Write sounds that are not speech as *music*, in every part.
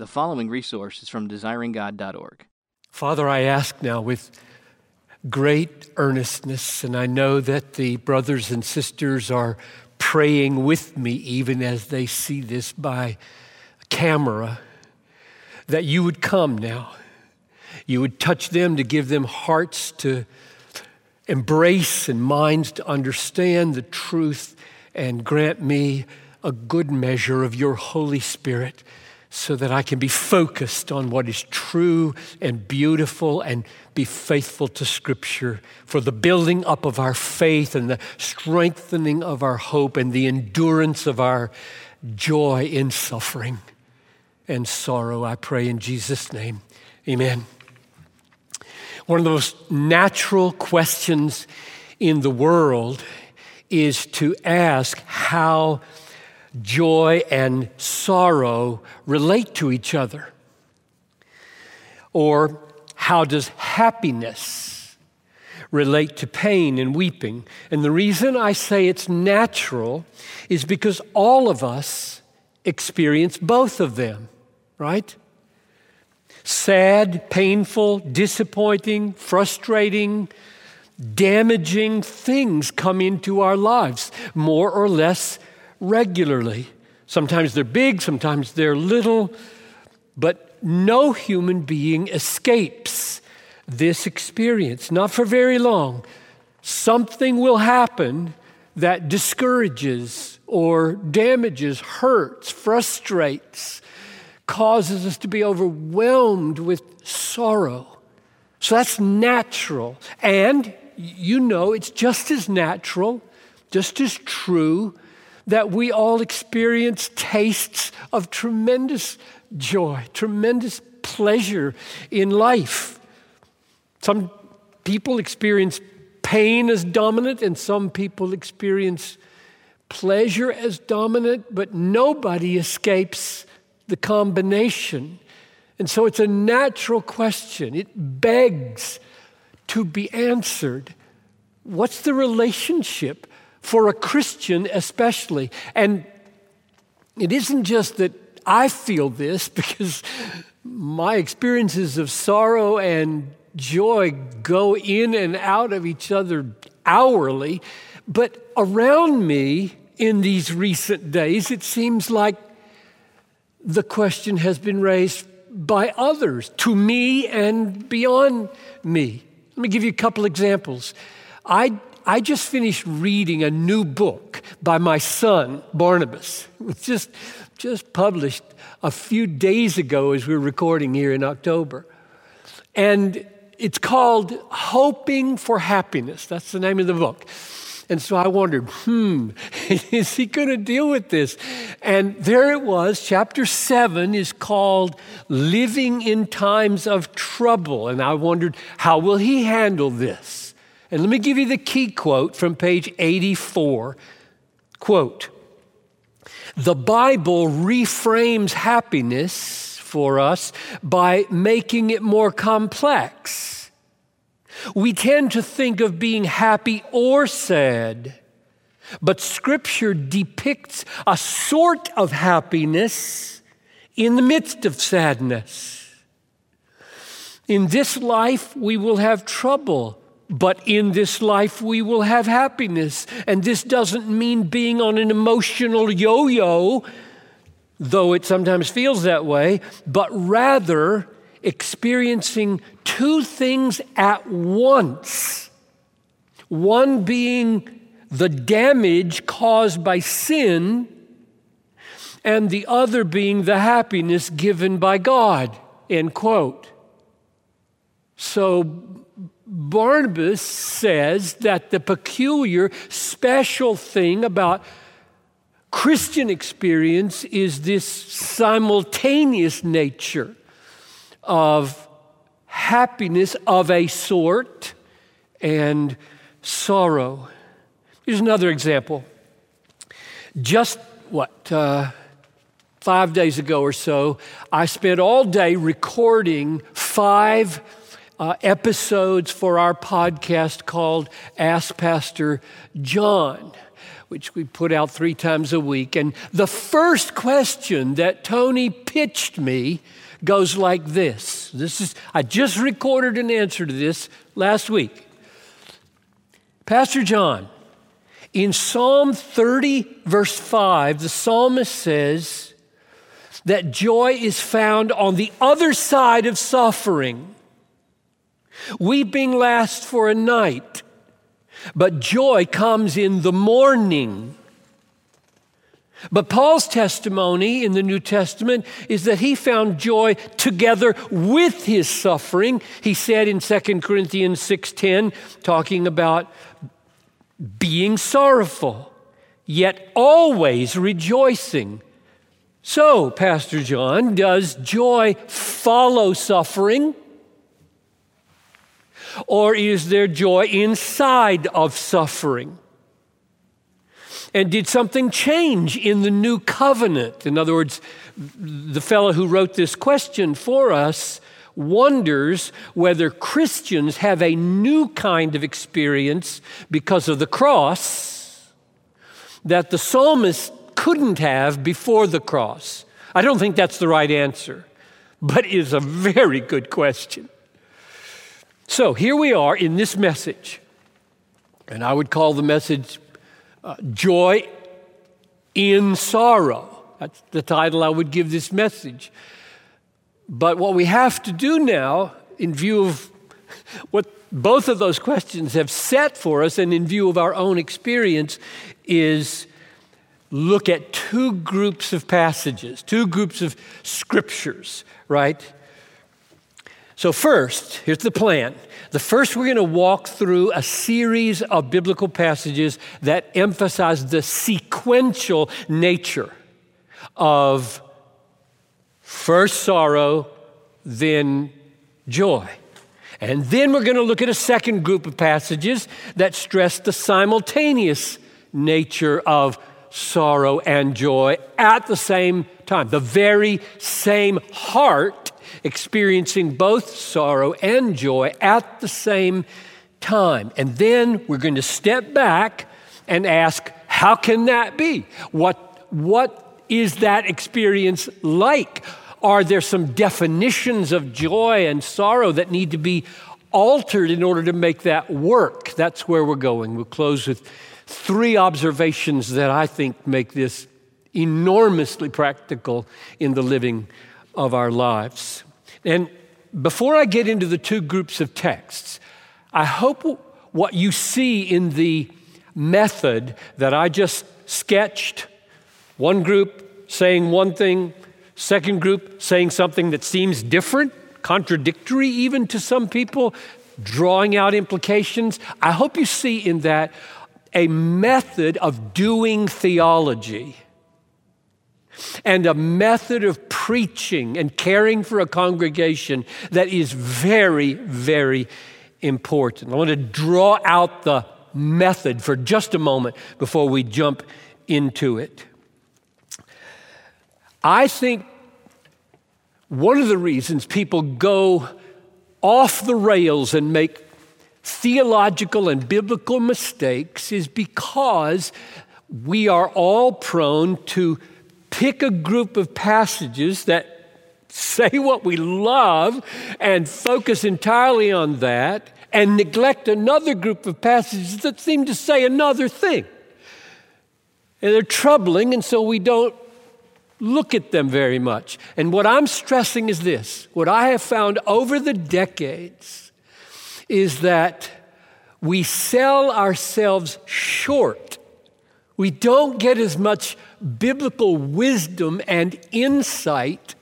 The following resource is from desiringgod.org. Father, I ask now with great earnestness, and I know that the brothers and sisters are praying with me even as they see this by camera, that you would come now. You would touch them to give them hearts to embrace and minds to understand the truth and grant me a good measure of your Holy Spirit so that I can be focused on what is true and beautiful and be faithful to Scripture for the building up of our faith and the strengthening of our hope and the endurance of our joy in suffering and sorrow. I pray in Jesus' name. Amen. One of the most natural questions in the world is to ask how joy and sorrow relate to each other? Or how does happiness relate to pain and weeping? And the reason I say it's natural is because all of us experience both of them, right? Sad, painful, disappointing, frustrating, damaging things come into our lives, more or less regularly. Sometimes they're big, sometimes they're little, but no human being escapes this experience, not for very long. Something will happen that discourages or damages, hurts, frustrates, causes us to be overwhelmed with sorrow. So that's natural. And you know, it's just as natural, just as true that we all experience tastes of tremendous joy, tremendous pleasure in life. Some people experience pain as dominant, and some people experience pleasure as dominant, but nobody escapes the combination. And so it's a natural question. It begs to be answered. What's the relationship for a Christian especially. And it isn't just that I feel this *laughs* because my experiences of sorrow and joy go in and out of each other hourly, but around me in these recent days, it seems like the question has been raised by others to me and beyond me. Let me give you a couple examples. I I just finished reading a new book by my son, Barnabas. *laughs* It was just, just published a few days ago as we we're recording here in October. And it's called Hoping for Happiness. That's the name of the book. And so I wondered, hmm, *laughs* is he going to deal with this? And there it was. Chapter seven is called Living in Times of Trouble. And I wondered, how will he handle this? And let me give you the key quote from page 84. Quote, the Bible reframes happiness for us by making it more complex. We tend to think of being happy or sad, but Scripture depicts a sort of happiness in the midst of sadness. In this life, we will have trouble but in this life, we will have happiness. And this doesn't mean being on an emotional yo yo, though it sometimes feels that way, but rather experiencing two things at once. One being the damage caused by sin, and the other being the happiness given by God. End quote. So, Barnabas says that the peculiar, special thing about Christian experience is this simultaneous nature of happiness of a sort and sorrow. Here's another example. Just what, uh, five days ago or so, I spent all day recording five uh, episodes for our podcast called Ask Pastor John, which we put out three times a week. And the first question that Tony pitched me goes like this. This is I just recorded an answer to this last week. Pastor John, in Psalm 30, verse 5, the psalmist says that joy is found on the other side of suffering. Weeping lasts for a night, but joy comes in the morning. But Paul's testimony in the New Testament is that he found joy together with his suffering. He said in 2 Corinthians 6:10 talking about being sorrowful yet always rejoicing. So, Pastor John, does joy follow suffering? Or is there joy inside of suffering? And did something change in the new covenant? In other words, the fellow who wrote this question for us wonders whether Christians have a new kind of experience because of the cross that the psalmist couldn't have before the cross. I don't think that's the right answer, but it is a very good question. So here we are in this message, and I would call the message uh, Joy in Sorrow. That's the title I would give this message. But what we have to do now, in view of *laughs* what both of those questions have set for us and in view of our own experience, is look at two groups of passages, two groups of scriptures, right? So, first, here's the plan. The first, we're going to walk through a series of biblical passages that emphasize the sequential nature of first sorrow, then joy. And then we're going to look at a second group of passages that stress the simultaneous nature of sorrow and joy at the same time. The very same heart experiencing both sorrow and joy at the same time. And then we're going to step back and ask, how can that be? What, what is that experience like? Are there some definitions of joy and sorrow that need to be altered in order to make that work? That's where we're going. We'll close with three observations that I think make this enormously practical in the living of our lives. And before I get into the two groups of texts, I hope what you see in the method that I just sketched one group saying one thing, second group saying something that seems different, contradictory even to some people, drawing out implications. I hope you see in that a method of doing theology and a method of preaching and caring for a congregation that is very, very important. I want to draw out the method for just a moment before we jump into it. I think one of the reasons people go off the rails and make theological and biblical mistakes is because we are all prone to pick a group of passages that say *laughs* what we love and focus entirely on that and neglect another group of passages that seem to say another thing. And they're troubling, and so we don't look at them very much. And what I'm stressing is this what I have found over the decades is that we sell ourselves short. We don't get as much biblical wisdom and insight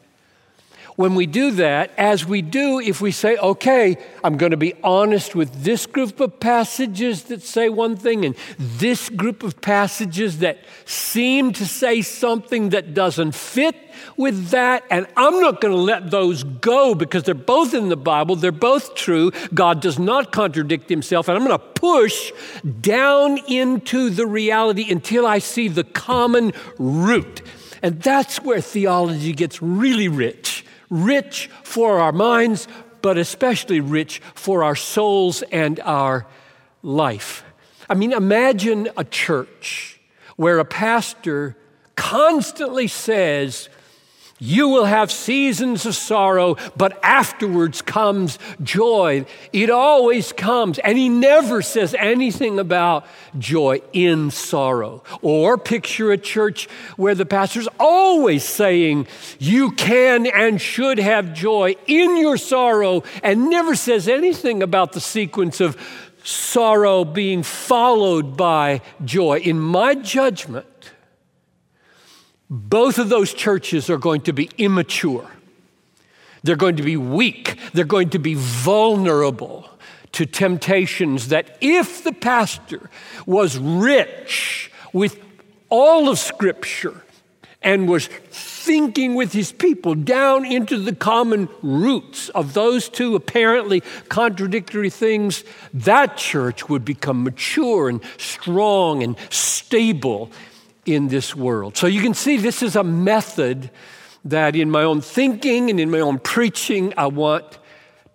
when we do that, as we do if we say, okay, I'm going to be honest with this group of passages that say one thing and this group of passages that seem to say something that doesn't fit with that, and I'm not going to let those go because they're both in the Bible, they're both true. God does not contradict himself, and I'm going to push down into the reality until I see the common root. And that's where theology gets really rich rich for our minds, but especially rich for our souls and our life. I mean, imagine a church where a pastor constantly says, you will have seasons of sorrow, but afterwards comes joy. It always comes. And he never says anything about joy in sorrow. Or picture a church where the pastor's always saying, You can and should have joy in your sorrow, and never says anything about the sequence of sorrow being followed by joy. In my judgment, both of those churches are going to be immature. They're going to be weak. They're going to be vulnerable to temptations that if the pastor was rich with all of Scripture and was thinking with his people down into the common roots of those two apparently contradictory things, that church would become mature and strong and stable in this world. So you can see this is a method that in my own thinking and in my own preaching, I want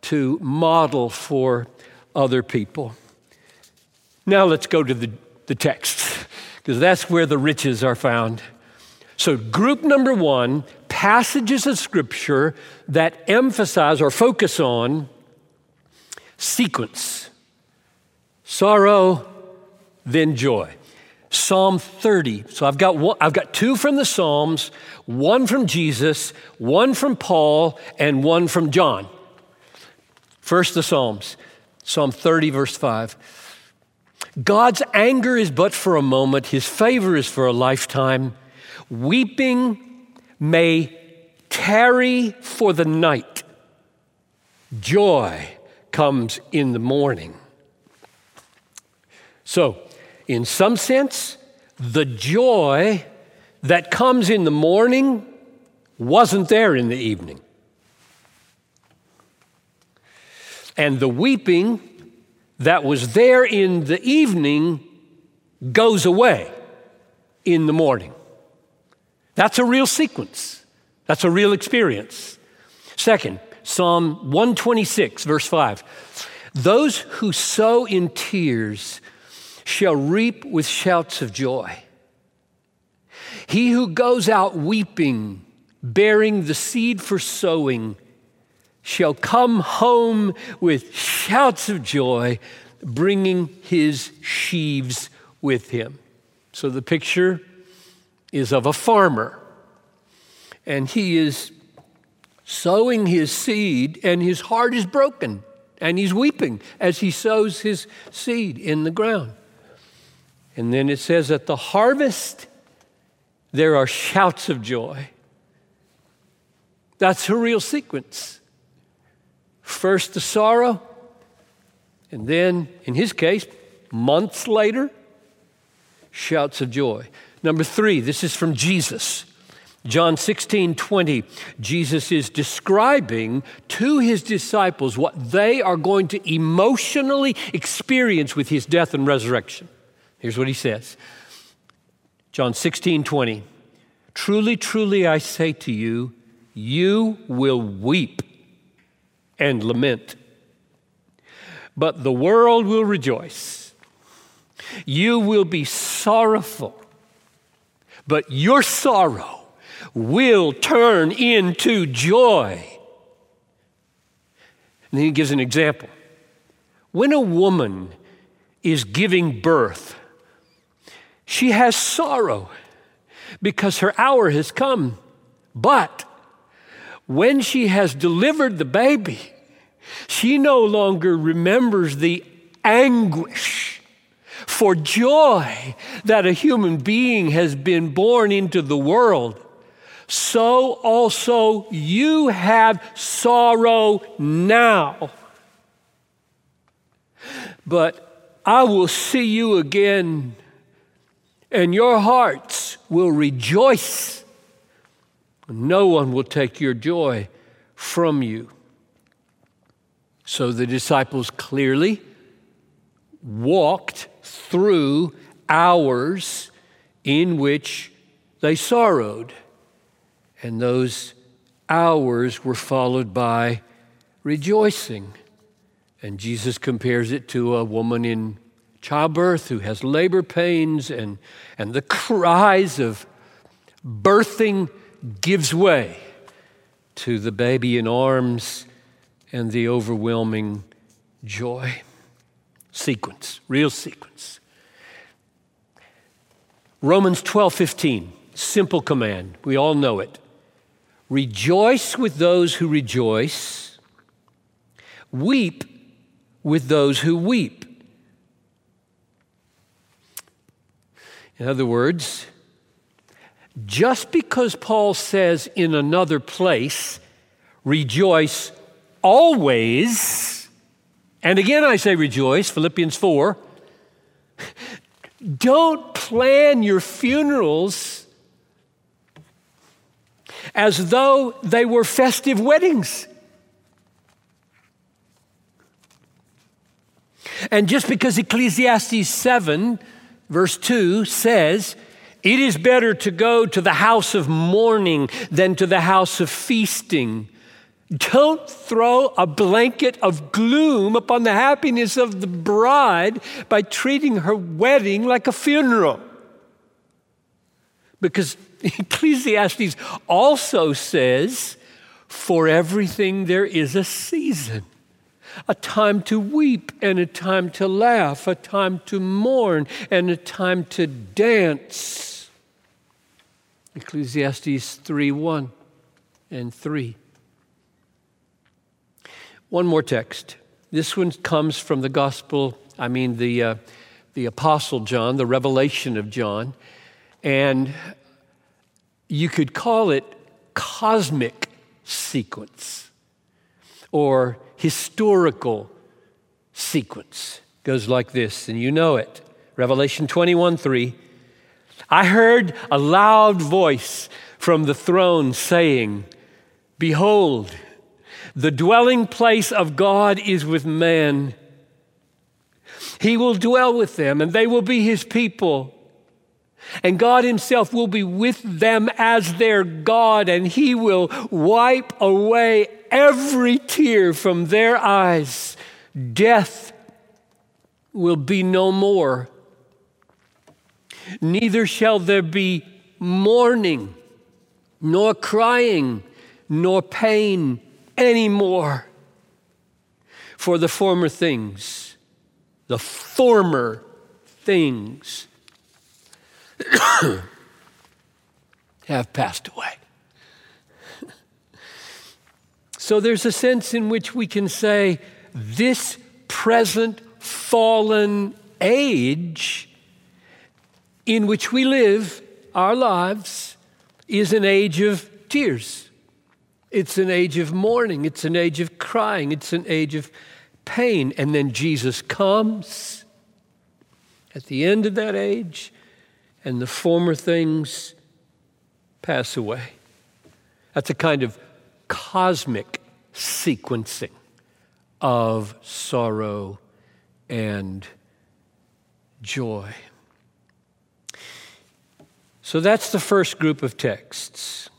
to model for other people. Now let's go to the, the text, because that's where the riches are found. So, group number one passages of scripture that emphasize or focus on sequence sorrow, then joy. Psalm 30. So I've got, one, I've got two from the Psalms, one from Jesus, one from Paul, and one from John. First, the Psalms. Psalm 30, verse 5. God's anger is but for a moment, his favor is for a lifetime. Weeping may tarry for the night, joy comes in the morning. So, in some sense, the joy that comes in the morning wasn't there in the evening. And the weeping that was there in the evening goes away in the morning. That's a real sequence. That's a real experience. Second, Psalm 126, verse 5. Those who sow in tears shall reap with shouts of joy. He who goes out weeping, bearing the seed for sowing, shall come home with shouts of joy, bringing his sheaves with him. So the picture is of a farmer, and he is sowing his seed, and his heart is broken, and he's weeping as he sows his seed in the ground. And then it says, at the harvest, there are shouts of joy. That's a real sequence. First the sorrow, and then, in his case, months later, shouts of joy. Number three, this is from Jesus. John 16, 20, Jesus is describing to his disciples what they are going to emotionally experience with his death and resurrection. Here's what he says John 16, 20. Truly, truly, I say to you, you will weep and lament, but the world will rejoice. You will be sorrowful, but your sorrow will turn into joy. And then he gives an example. When a woman is giving birth, she has sorrow because her hour has come. But when she has delivered the baby, she no longer remembers the anguish for joy that a human being has been born into the world. So also you have sorrow now. But I will see you again and your hearts will rejoice. No one will take your joy from you. So the disciples clearly walked through hours in which they sorrowed. And those hours were followed by rejoicing. And Jesus compares it to a woman in childbirth, who has labor pains, and, and the cries of birthing gives way to the baby in arms and the overwhelming joy. Sequence, real sequence. Romans 12 15, simple command. We all know it. Rejoice with those who rejoice, weep with those who weep. In other words, just because Paul says in another place, rejoice always, and again I say rejoice, Philippians 4, *laughs* don't plan your funerals as though they were festive weddings. And just because Ecclesiastes 7, verse 2 says, it is better to go to the house of mourning than to the house of feasting. Don't throw a blanket of gloom upon the happiness of the bride by treating her wedding like a funeral. Because *laughs* Ecclesiastes also says, for everything there is a season a time to weep and a time to laugh, a time to mourn and a time to dance. Ecclesiastes 3 1 and 3. One more text. This one comes from the Gospel, I mean, the, uh, the Apostle John, the revelation of John. And you could call it cosmic sequence or historical sequence. Goes like this, and you know it. Revelation 21 3. I heard a loud voice from the throne saying, Behold, the dwelling place of God is with man. He will dwell with them, and they will be his people. And God Himself will be with them as their God, and He will wipe away every tear from their eyes. Death will be no more. Neither shall there be mourning, nor crying, nor pain anymore. For the former things, the former things *coughs* have passed away. So there's a sense in which we can say this present fallen age in which we live our lives is an age of tears. It's an age of mourning. It's an age of crying. It's an age of pain. And then Jesus comes at the end of that age, and the former things pass away. That's a kind of cosmic sequencing of sorrow and joy. So that's the first group of texts,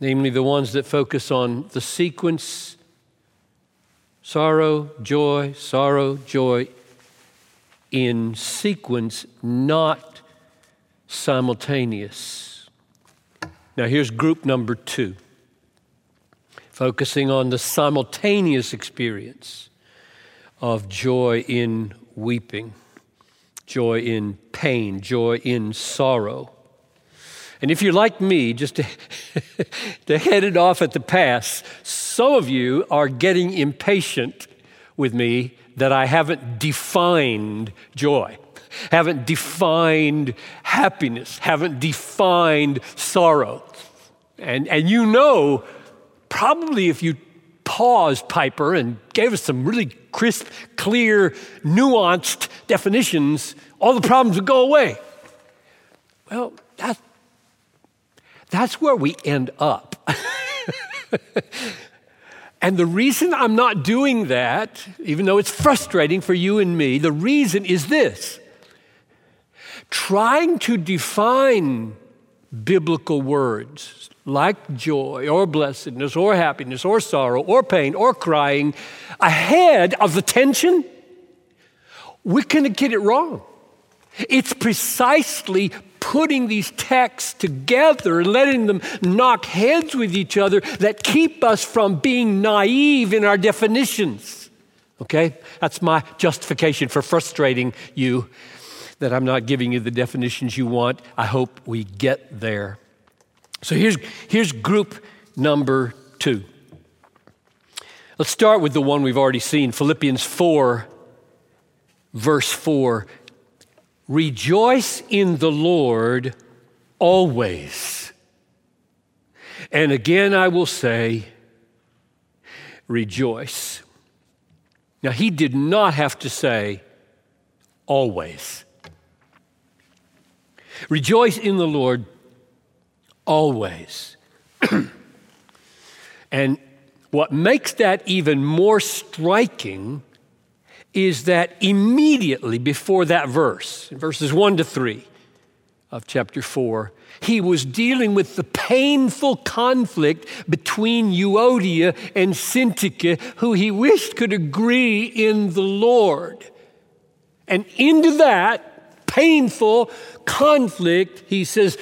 namely the ones that focus on the sequence sorrow, joy, sorrow, joy in sequence, not simultaneous. Now, here's group number two, focusing on the simultaneous experience of joy in weeping, joy in pain, joy in sorrow. And if you're like me, just to, *laughs* to head it off at the pass, some of you are getting impatient with me that I haven't defined joy, haven't defined happiness, haven't defined sorrow. And, and you know, probably if you paused Piper and gave us some really crisp, clear, nuanced definitions, all the problems would go away. Well, that, that's where we end up. *laughs* and the reason I'm not doing that, even though it's frustrating for you and me, the reason is this trying to define biblical words like joy or blessedness or happiness or sorrow or pain or crying ahead of the tension, we're going to get it wrong. It's precisely putting these texts together and letting them knock heads with each other that keep us from being naive in our definitions. Okay? That's my justification for frustrating you that I'm not giving you the definitions you want. I hope we get there. So here's, here's group number two. Let's start with the one we've already seen Philippians 4, verse 4. Rejoice in the Lord always. And again, I will say, rejoice. Now, he did not have to say always. Rejoice in the Lord always. *clears throat* and what makes that even more striking is that immediately before that verse, verses 1 to 3 of chapter 4, he was dealing with the painful conflict between Euodia and Syntyche, who he wished could agree in the Lord. And into that painful conflict, he says,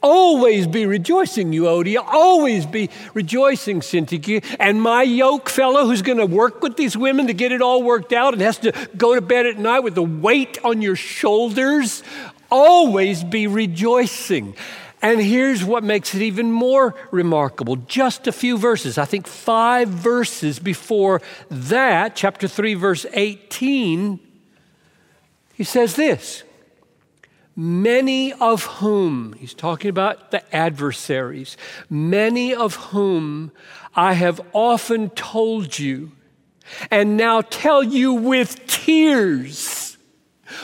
Always be rejoicing, you Euodia. Always be rejoicing, Syntyche. And my yoke fellow who's going to work with these women to get it all worked out and has to go to bed at night with the weight on your shoulders, always be rejoicing. And here's what makes it even more remarkable. Just a few verses, I think five verses before that, chapter 3, verse 18, he says this many of whom, he's talking about the adversaries, many of whom I have often told you, and now tell you with tears,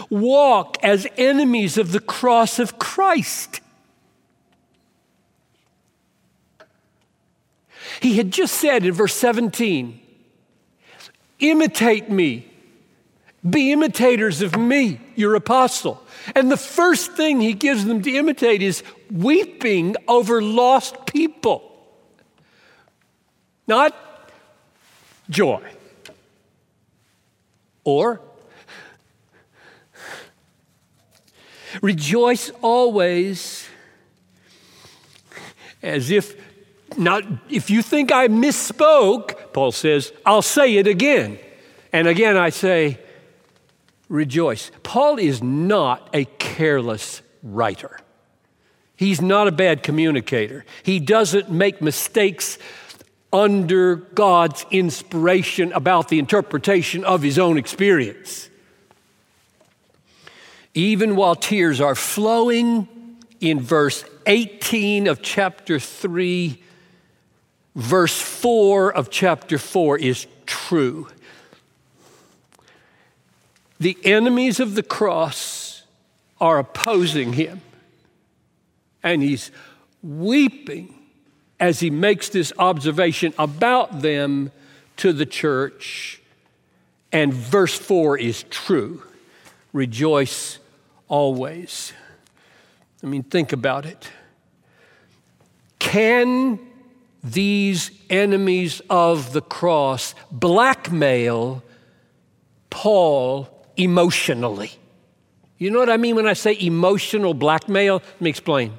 walk as enemies of the cross of Christ. He had just said in verse 17, imitate me, be imitators of me, your apostle. And the first thing he gives them to imitate is weeping over lost people, not joy. Or rejoice always as if not if you think I misspoke, Paul says, I'll say it again. And again I say, rejoice. Paul is not a careless writer. He's not a bad communicator. He doesn't make mistakes under God's inspiration about the interpretation of his own experience. Even while tears are flowing, in verse 18 of chapter 3, verse 4 of chapter 4 is true. The enemies of the cross are opposing him. And he's weeping as he makes this observation about them to the church. And verse 4 is true rejoice always. I mean, think about it. Can these enemies of the cross blackmail Paul emotionally. You know what I mean when I say emotional blackmail? Let me explain.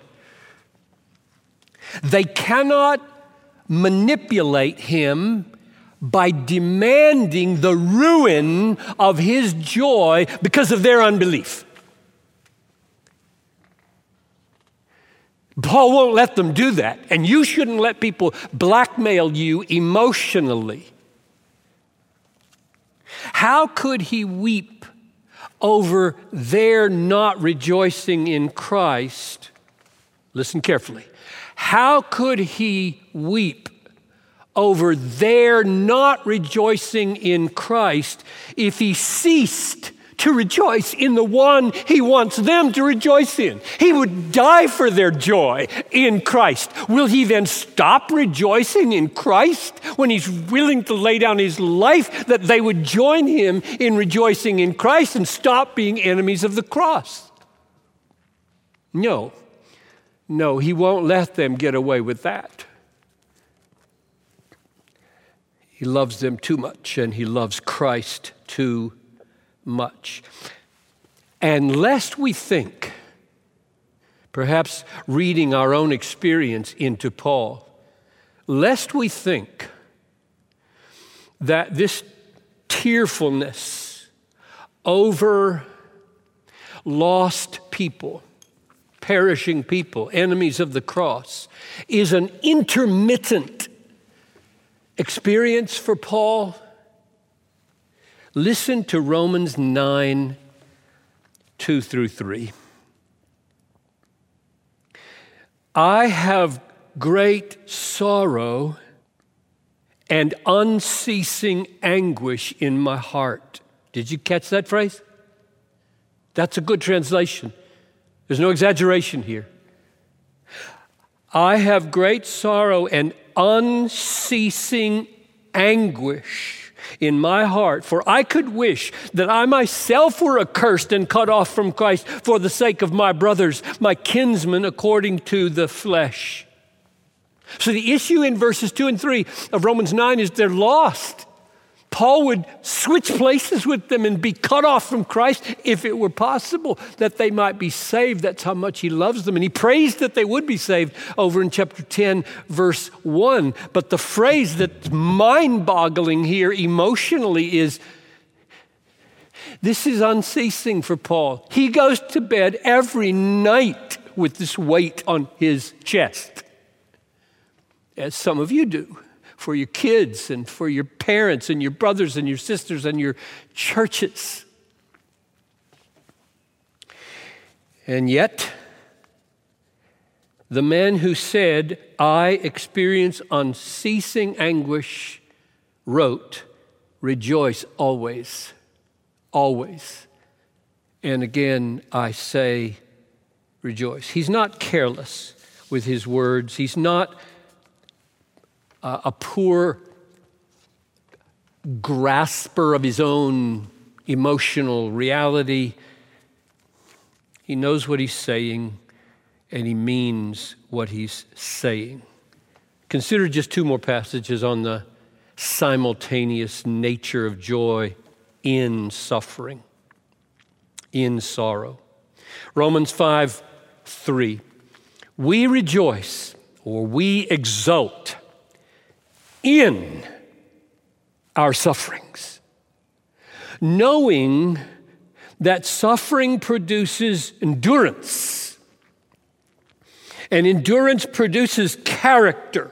They cannot manipulate him by demanding the ruin of his joy because of their unbelief. Paul won't let them do that, and you shouldn't let people blackmail you emotionally. How could he weep over their not rejoicing in Christ? Listen carefully. How could he weep over their not rejoicing in Christ if he ceased to rejoice in the one he wants them to rejoice in. He would die for their joy in Christ. Will he then stop rejoicing in Christ when he's willing to lay down his life that they would join him in rejoicing in Christ and stop being enemies of the cross? No. No, he won't let them get away with that. He loves them too much and he loves Christ too much. And lest we think, perhaps reading our own experience into Paul, lest we think that this tearfulness over lost people, perishing people, enemies of the cross, is an intermittent experience for Paul. Listen to Romans 9 2 through 3. I have great sorrow and unceasing anguish in my heart. Did you catch that phrase? That's a good translation. There's no exaggeration here. I have great sorrow and unceasing anguish in my heart, for I could wish that I myself were accursed and cut off from Christ for the sake of my brothers, my kinsmen, according to the flesh. So the issue in verses 2 and 3 of Romans 9 is they're lost. Paul would switch places with them and be cut off from Christ if it were possible that they might be saved. That's how much he loves them. And he prays that they would be saved over in chapter 10, verse 1. But the phrase that's mind boggling here emotionally is this is unceasing for Paul. He goes to bed every night with this weight on his chest, as some of you do for your kids and for your parents and your brothers and your sisters and your churches. And yet, the man who said, I experience unceasing anguish, wrote, Rejoice always, always. And again, I say, Rejoice. He's not careless with his words, he's not uh, a poor grasper of his own emotional reality. He knows what he's saying and he means what he's saying. Consider just two more passages on the simultaneous nature of joy in suffering, in sorrow. Romans 5 3. We rejoice or we exult in our sufferings, knowing that suffering produces endurance, and endurance produces character,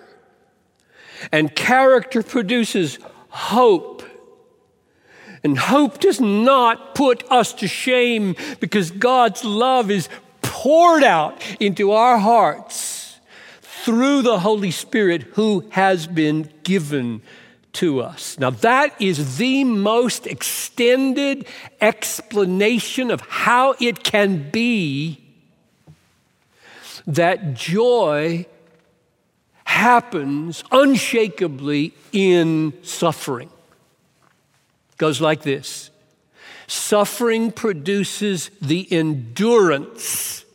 and character produces hope. And hope does not put us to shame because God's love is poured out into our hearts through the Holy Spirit who has been given to us. Now, that is the most extended explanation of how it can be that joy happens unshakably in suffering. It goes like this Suffering produces the endurance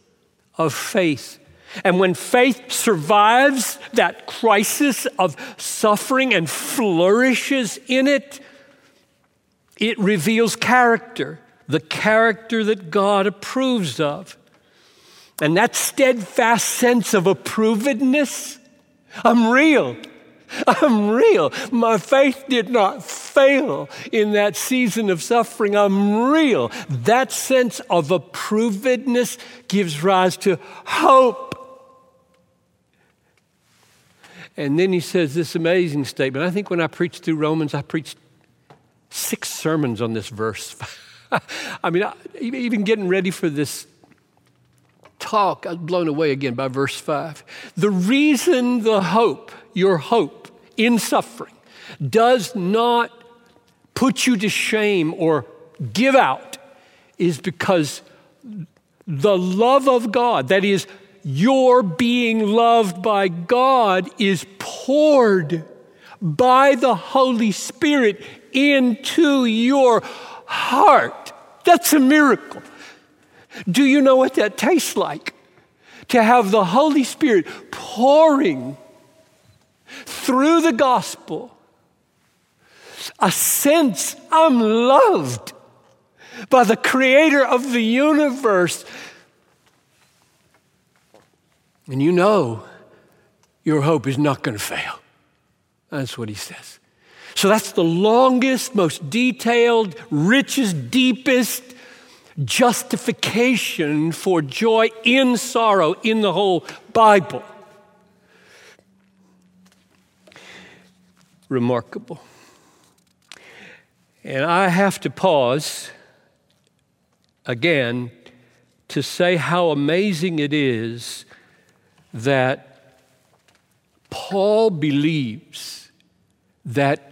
of faith and when faith survives that crisis of suffering and flourishes in it, it reveals character, the character that God approves of. And that steadfast sense of approvedness, I'm real. I'm real. My faith did not fail in that season of suffering. I'm real. That sense of approvedness gives rise to hope And then he says this amazing statement. I think when I preached through Romans, I preached six sermons on this verse. *laughs* I mean, even getting ready for this talk, I was blown away again by verse 5. The reason the hope, your hope in suffering, does not put you to shame or give out is because the love of God, that is, your being loved by God is poured by the Holy Spirit into your heart. That's a miracle. Do you know what that tastes like? To have the Holy Spirit pouring through the gospel a sense I'm loved by the creator of the universe. And you know your hope is not going to fail. That's what he says. So that's the longest, most detailed, richest, deepest justification for joy in sorrow in the whole Bible. Remarkable. And I have to pause again to say how amazing it is that Paul believes that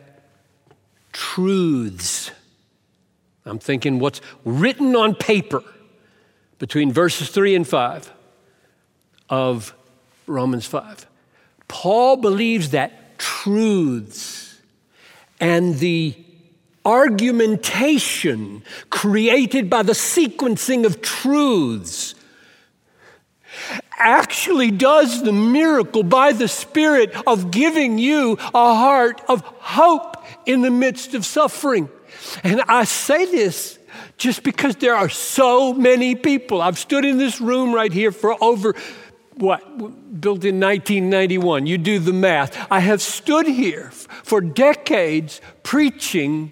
truths, I'm thinking what's written on paper between verses 3 and 5 of Romans 5. Paul believes that truths and the argumentation created by the sequencing of truths actually does the miracle by the Spirit of giving you a heart of hope in the midst of suffering. And I say this just because there are so many people. I've stood in this room right here for over what built in 1991 you do the math i have stood here for decades preaching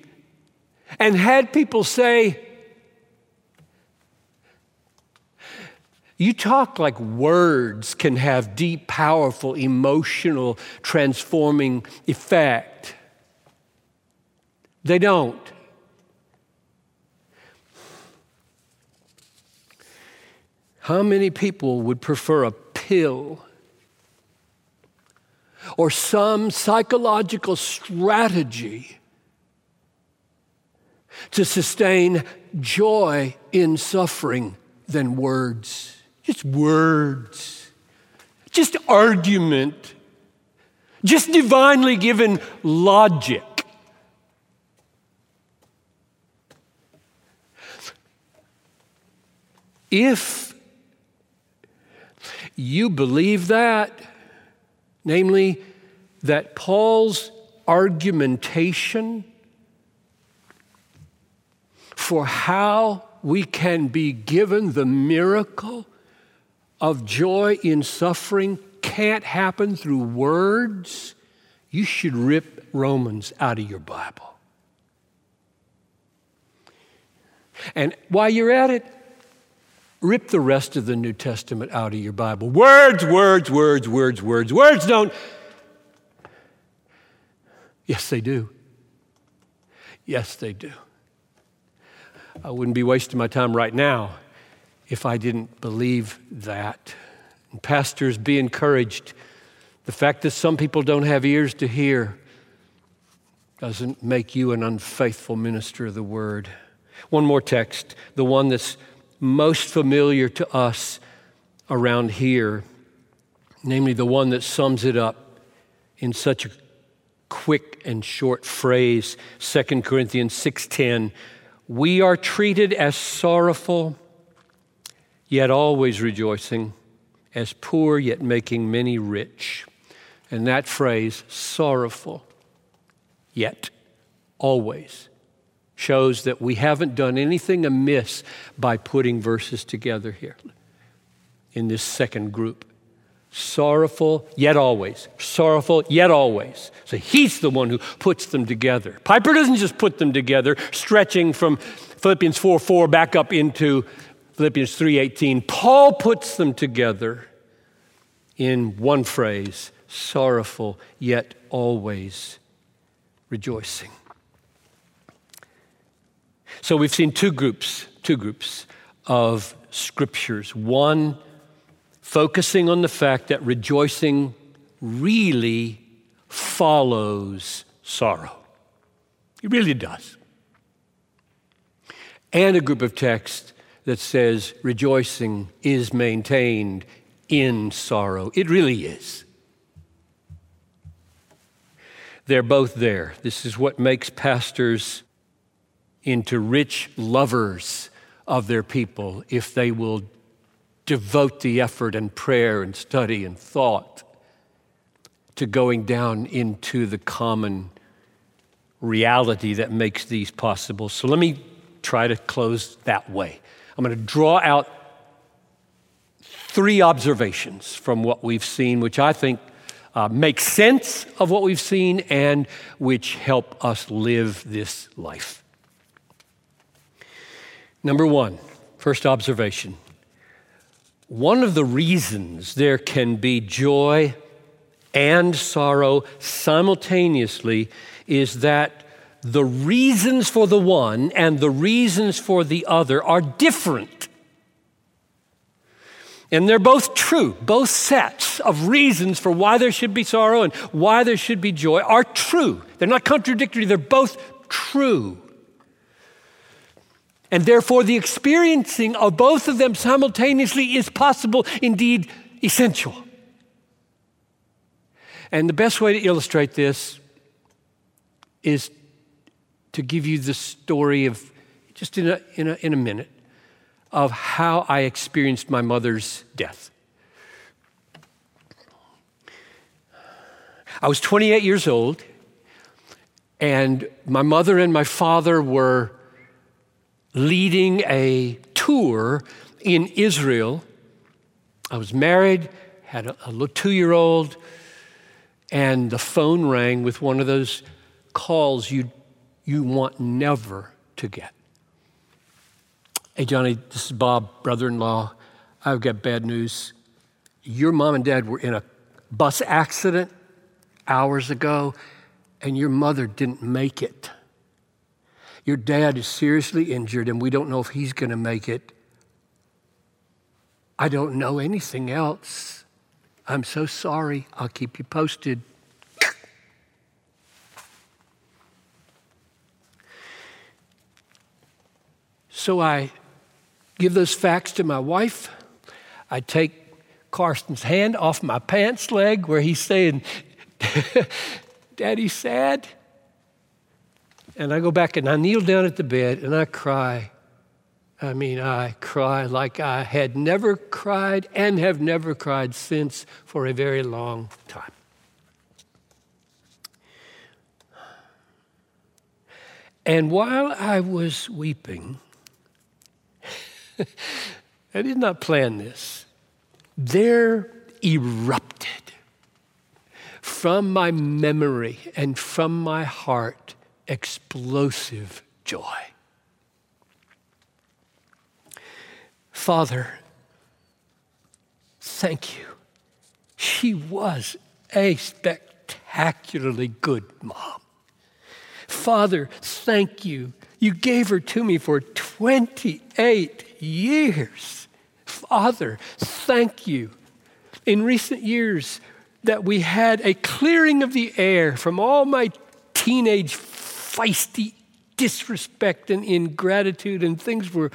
and had people say, You talk like words can have deep, powerful, emotional, transforming effect. They don't. How many people would prefer a pill or some psychological strategy to sustain joy in suffering than words. Just words, just argument, just divinely given logic. If you believe that, namely, that Paul's argumentation for how we can be given the miracle of joy in suffering can't happen through words, you should rip Romans out of your Bible. And while you're at it, rip the rest of the New Testament out of your Bible. Words, words, words, words, words. Words don't. Yes, they do. Yes, they do. I wouldn't be wasting my time right now if I didn't believe that. And pastors, be encouraged. The fact that some people don't have ears to hear doesn't make you an unfaithful minister of the word. One more text, the one that's most familiar to us around here, namely the one that sums it up in such a quick and short phrase 2 corinthians 6.10 we are treated as sorrowful, yet always rejoicing, as poor, yet making many rich. And that phrase, sorrowful, yet always, shows that we haven't done anything amiss by putting verses together here in this second group sorrowful yet always, sorrowful yet always. So he's the one who puts them together. Piper doesn't just put them together, stretching from Philippians 4 4 back up into Philippians 3:18. Paul puts them together in one phrase, sorrowful yet always rejoicing. So we've seen two groups, two groups of scriptures. One focusing on the fact that rejoicing really follows sorrow. It really does. And a group of texts that says rejoicing is maintained in sorrow. It really is. They're both there. This is what makes pastors into rich lovers of their people if they will devote the effort and prayer and study and thought to going down into the common reality that makes these possible. So let me try to close that way. I'm going to draw out three observations from what we've seen, which I think uh, make sense of what we've seen and which help us live this life. Number one, first observation. One of the reasons there can be joy and sorrow simultaneously is that the reasons for the one and the reasons for the other are different. And they're both true. Both sets of reasons for why there should be sorrow and why there should be joy are true. They're not contradictory, they're both true. And therefore, the experiencing of both of them simultaneously is possible, indeed essential. And the best way to illustrate this is to give you the story of, just in a, in a, in a minute, of how I experienced my mother's death. I was 28 years old, and my mother and my father were leading a tour in Israel. I was married, had a, a little two year old, and the phone rang with one of those calls you, you want never to get. Hey, Johnny, this is Bob, brother in law. I've got bad news. Your mom and dad were in a bus accident hours ago, and your mother didn't make it. Your dad is seriously injured, and we don't know if he's going to make it. I don't know anything else. I'm so sorry. I'll keep you posted. So I give those facts to my wife. I take Karsten's hand off my pants leg where he's saying, *laughs* Daddy's sad. And I go back and I kneel down at the bed and I cry. I mean, I cry like I had never cried and have never cried since for a very long time. And while I was weeping, I did not plan this. There erupted from my memory and from my heart explosive joy. Father, thank you. She was a spectacularly good mom. Father, thank you. You gave her to me for 28 years. Father, thank you. In recent years, that we had a clearing of the air from all my teenage feisty disrespect and ingratitude, and things were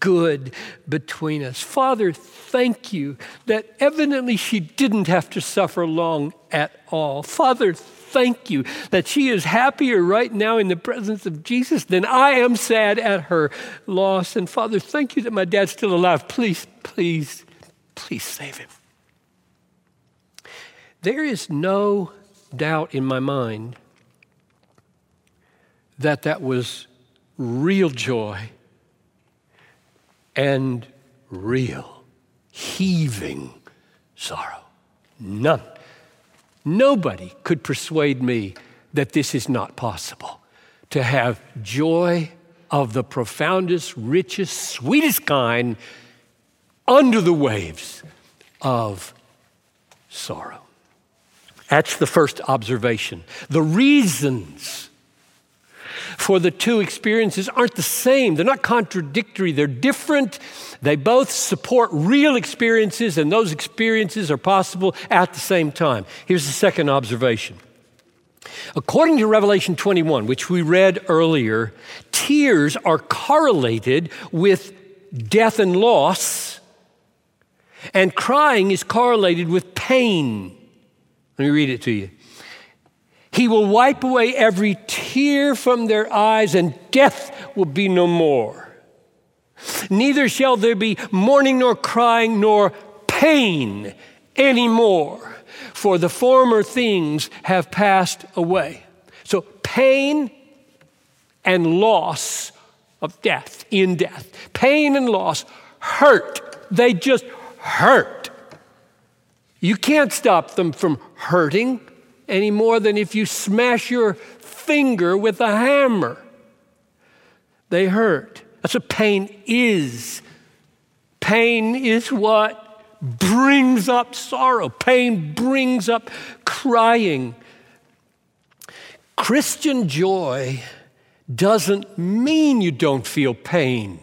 good between us. Father, thank you that evidently she didn't have to suffer long at all. Father, thank you that she is happier right now in the presence of Jesus than I am sad at her loss. And Father, thank you that my dad's still alive. Please, please, please save him. There is no doubt in my mind that that was real joy and real heaving sorrow. None. Nobody could persuade me that this is not possible to have joy of the profoundest, richest, sweetest kind under the waves of sorrow. That's the first observation. The reasons for the two experiences aren't the same. They're not contradictory, they're different. They both support real experiences, and those experiences are possible at the same time. Here's the second observation. According to Revelation 21, which we read earlier, tears are correlated with death and loss, and crying is correlated with pain. Let me read it to you. He will wipe away every tear from their eyes, and death will be no more. Neither shall there be mourning, nor crying, nor pain anymore, for the former things have passed away. So, pain and loss of death, in death. Pain and loss hurt. They just hurt. You can't stop them from hurting any more than if you smash your finger with a hammer. They hurt. That's what pain is. Pain is what brings up sorrow, pain brings up crying. Christian joy doesn't mean you don't feel pain.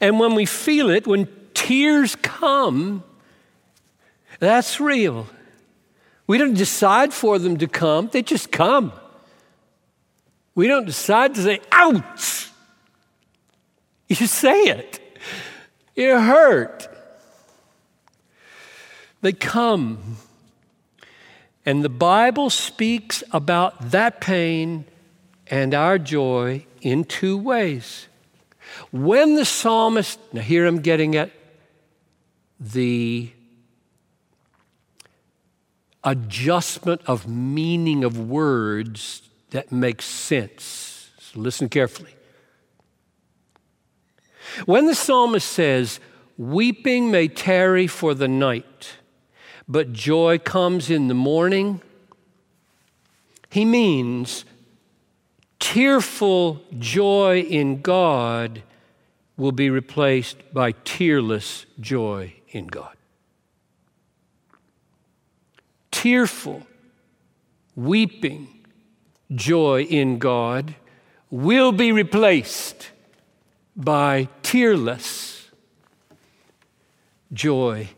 And when we feel it, when tears come, that's real. We don't decide for them to come, they just come. We don't decide to say, ouch! You say it. It hurt. They come. And the Bible speaks about that pain and our joy in two ways. When the psalmist, now here I'm getting at the adjustment of meaning of words that makes sense. So listen carefully. When the psalmist says, Weeping may tarry for the night, but joy comes in the morning, he means tearful joy in God will be replaced by tearless joy in God. Tearful, weeping joy in God will be replaced by tearless joy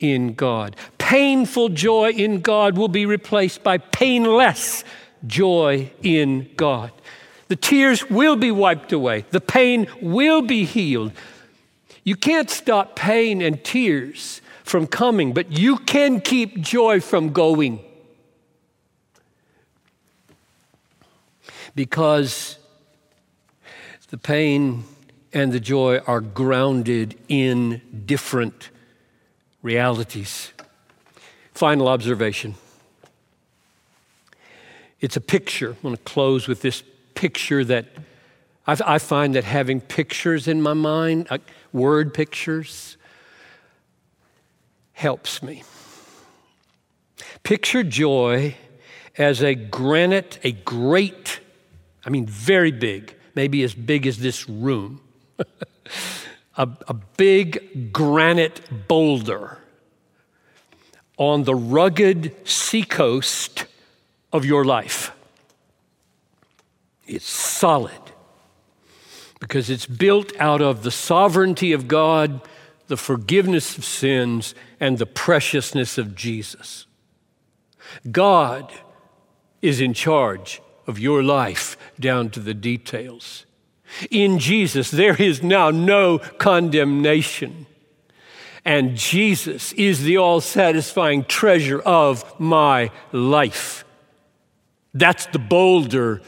in God. Painful joy in God will be replaced by painless joy in God. The tears will be wiped away, the pain will be healed. You can't stop pain and tears from coming, but you can keep joy from going. Because the pain and the joy are grounded in different realities. Final observation. It's a picture. I'm going to close with this picture that I've, i find that having pictures in my mind, uh, word pictures, helps me. Picture joy as a granite, a great, I mean, very big, maybe as big as this room, *laughs* a, a big granite boulder on the rugged seacoast of your life. It's solid because it's built out of the sovereignty of God, the forgiveness of sins, and the preciousness of Jesus. God is in charge of your life down to the details. In Jesus, there is now no condemnation. And Jesus is the all satisfying treasure of my life. That's the boulder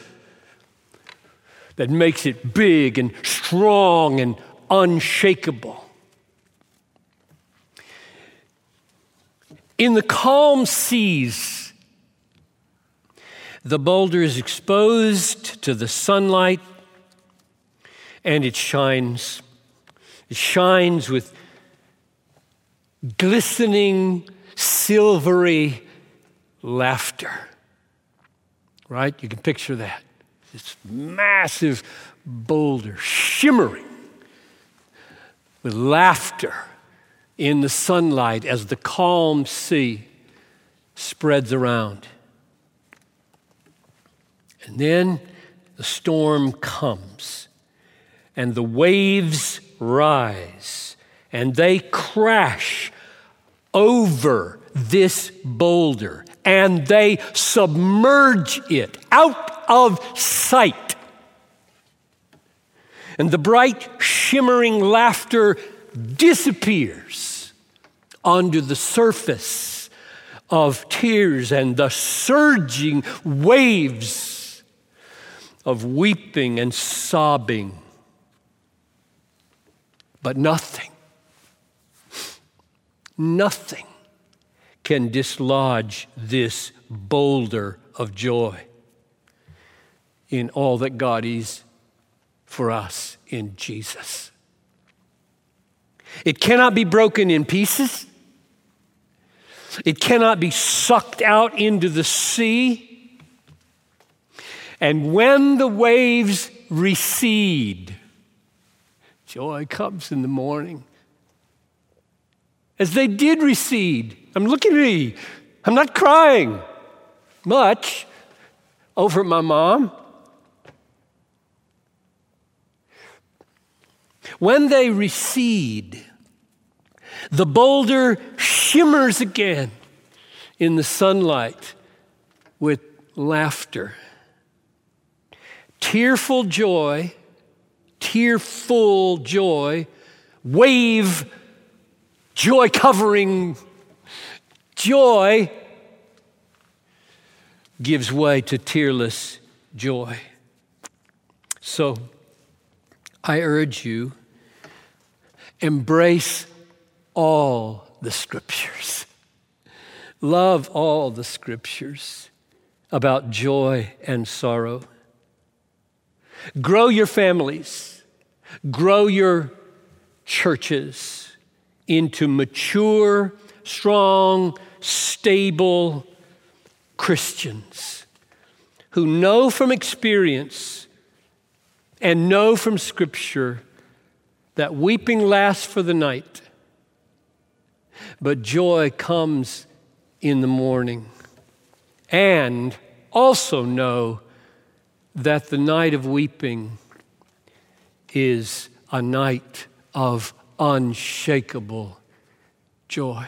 that makes it big and strong and unshakable. In the calm seas, the boulder is exposed to the sunlight and it shines. It shines with glistening, silvery laughter. Right? You can picture that. This massive boulder shimmering with laughter in the sunlight as the calm sea spreads around. And then the storm comes and the waves rise and they crash over this boulder and they submerge it out of sight. And the bright, shimmering laughter disappears under the surface of tears and the surging waves of weeping and sobbing but nothing, nothing can dislodge this boulder of joy. in all that God is for us in Jesus. It cannot be broken in pieces. It cannot be sucked out into the sea. And when the waves recede, joy comes in the morning. As they did recede, I'm looking at me, I'm not crying much over my mom. When they recede, the boulder shimmers again in the sunlight with laughter. Tearful joy, tearful joy, wave, joy covering joy gives way to tearless joy. So I urge you, embrace all the scriptures. Love all the scriptures about joy and sorrow. Grow your families, grow your churches into mature, strong, stable Christians who know from experience and know from Scripture that weeping lasts for the night but joy comes in the morning. And also know that the night of weeping is a night of unshakable joy.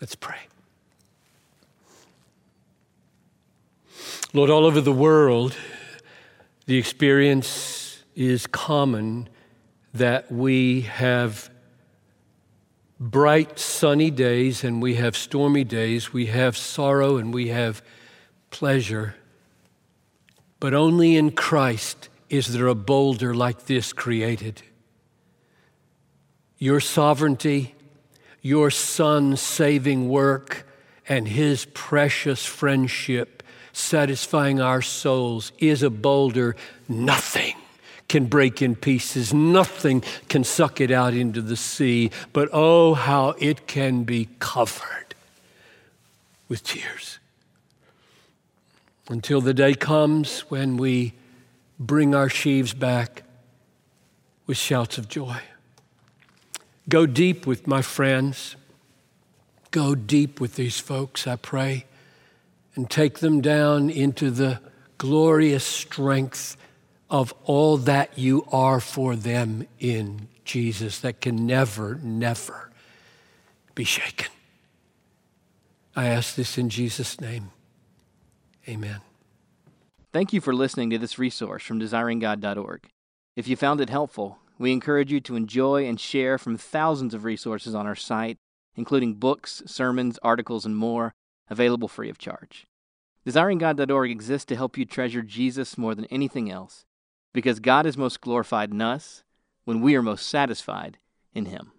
Let's pray. Lord, all over the world, the experience is common that we have bright, sunny days and we have stormy days. We have sorrow and we have pleasure. But only in Christ is there a boulder like this created. Your sovereignty, your Son's saving work, and his precious friendship satisfying our souls is a boulder nothing can break in pieces. Nothing can suck it out into the sea. But oh, how it can be covered with tears. Until the day comes when we bring our sheaves back with shouts of joy. Go deep with my friends. Go deep with these folks, I pray, and take them down into the glorious strength of all that you are for them in Jesus that can never, never be shaken. I ask this in Jesus' name. Amen. Thank you for listening to this resource from desiringgod.org. If you found it helpful, we encourage you to enjoy and share from thousands of resources on our site, including books, sermons, articles, and more, available free of charge. DesiringGod.org exists to help you treasure Jesus more than anything else because God is most glorified in us when we are most satisfied in Him.